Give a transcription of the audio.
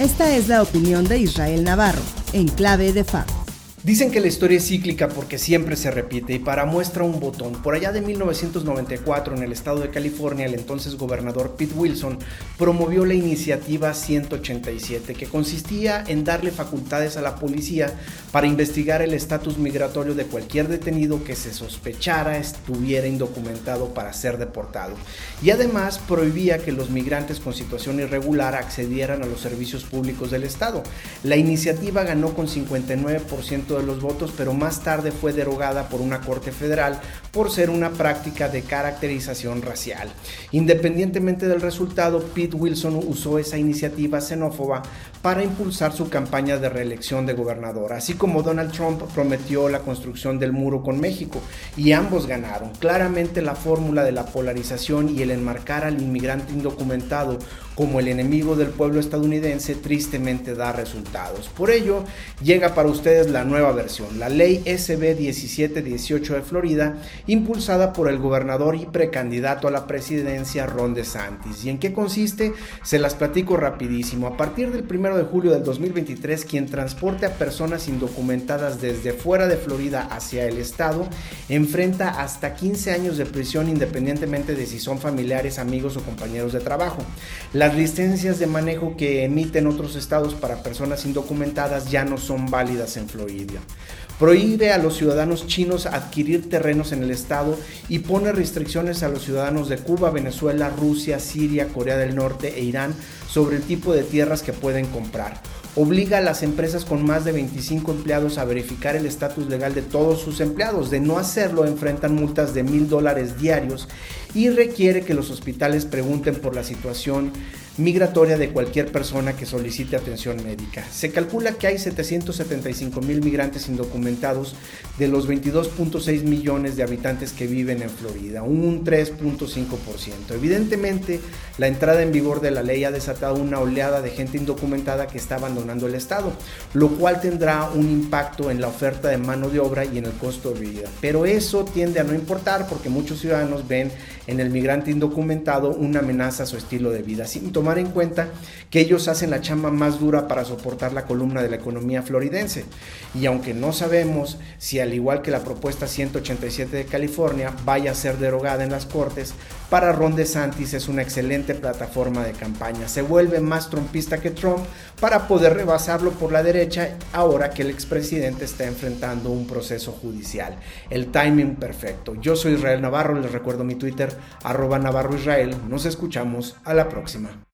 Esta es la opinión de Israel Navarro, en clave de FA. Dicen que la historia es cíclica porque siempre se repite y para muestra un botón. Por allá de 1994 en el estado de California el entonces gobernador Pete Wilson promovió la iniciativa 187 que consistía en darle facultades a la policía para investigar el estatus migratorio de cualquier detenido que se sospechara estuviera indocumentado para ser deportado. Y además prohibía que los migrantes con situación irregular accedieran a los servicios públicos del estado. La iniciativa ganó con 59% de los votos, pero más tarde fue derogada por una corte federal por ser una práctica de caracterización racial. Independientemente del resultado, Pete Wilson usó esa iniciativa xenófoba para impulsar su campaña de reelección de gobernador, así como Donald Trump prometió la construcción del muro con México, y ambos ganaron. Claramente la fórmula de la polarización y el enmarcar al inmigrante indocumentado como el enemigo del pueblo estadounidense tristemente da resultados. Por ello, llega para ustedes la nueva versión, la ley SB 1718 de Florida, impulsada por el gobernador y precandidato a la presidencia Ron DeSantis. ¿Y en qué consiste? Se las platico rapidísimo. A partir del 1 de julio del 2023, quien transporte a personas indocumentadas desde fuera de Florida hacia el estado enfrenta hasta 15 años de prisión independientemente de si son familiares, amigos o compañeros de trabajo. Licencias de manejo que emiten otros estados para personas indocumentadas ya no son válidas en Florida. Prohíbe a los ciudadanos chinos adquirir terrenos en el estado y pone restricciones a los ciudadanos de Cuba, Venezuela, Rusia, Siria, Corea del Norte e Irán sobre el tipo de tierras que pueden comprar obliga a las empresas con más de 25 empleados a verificar el estatus legal de todos sus empleados. De no hacerlo, enfrentan multas de mil dólares diarios y requiere que los hospitales pregunten por la situación migratoria de cualquier persona que solicite atención médica. Se calcula que hay 775 mil migrantes indocumentados de los 22.6 millones de habitantes que viven en Florida, un 3.5%. Evidentemente, la entrada en vigor de la ley ha desatado una oleada de gente indocumentada que está abandonando el Estado, lo cual tendrá un impacto en la oferta de mano de obra y en el costo de vida. Pero eso tiende a no importar porque muchos ciudadanos ven en el migrante indocumentado una amenaza a su estilo de vida, sin tomar en cuenta que ellos hacen la chamba más dura para soportar la columna de la economía floridense. Y aunque no sabemos si al igual que la propuesta 187 de California vaya a ser derogada en las Cortes, para Ron DeSantis es una excelente plataforma de campaña. Se vuelve más trompista que Trump para poder rebasarlo por la derecha ahora que el expresidente está enfrentando un proceso judicial. El timing perfecto. Yo soy Israel Navarro, les recuerdo mi Twitter arroba Navarro Israel. Nos escuchamos a la próxima.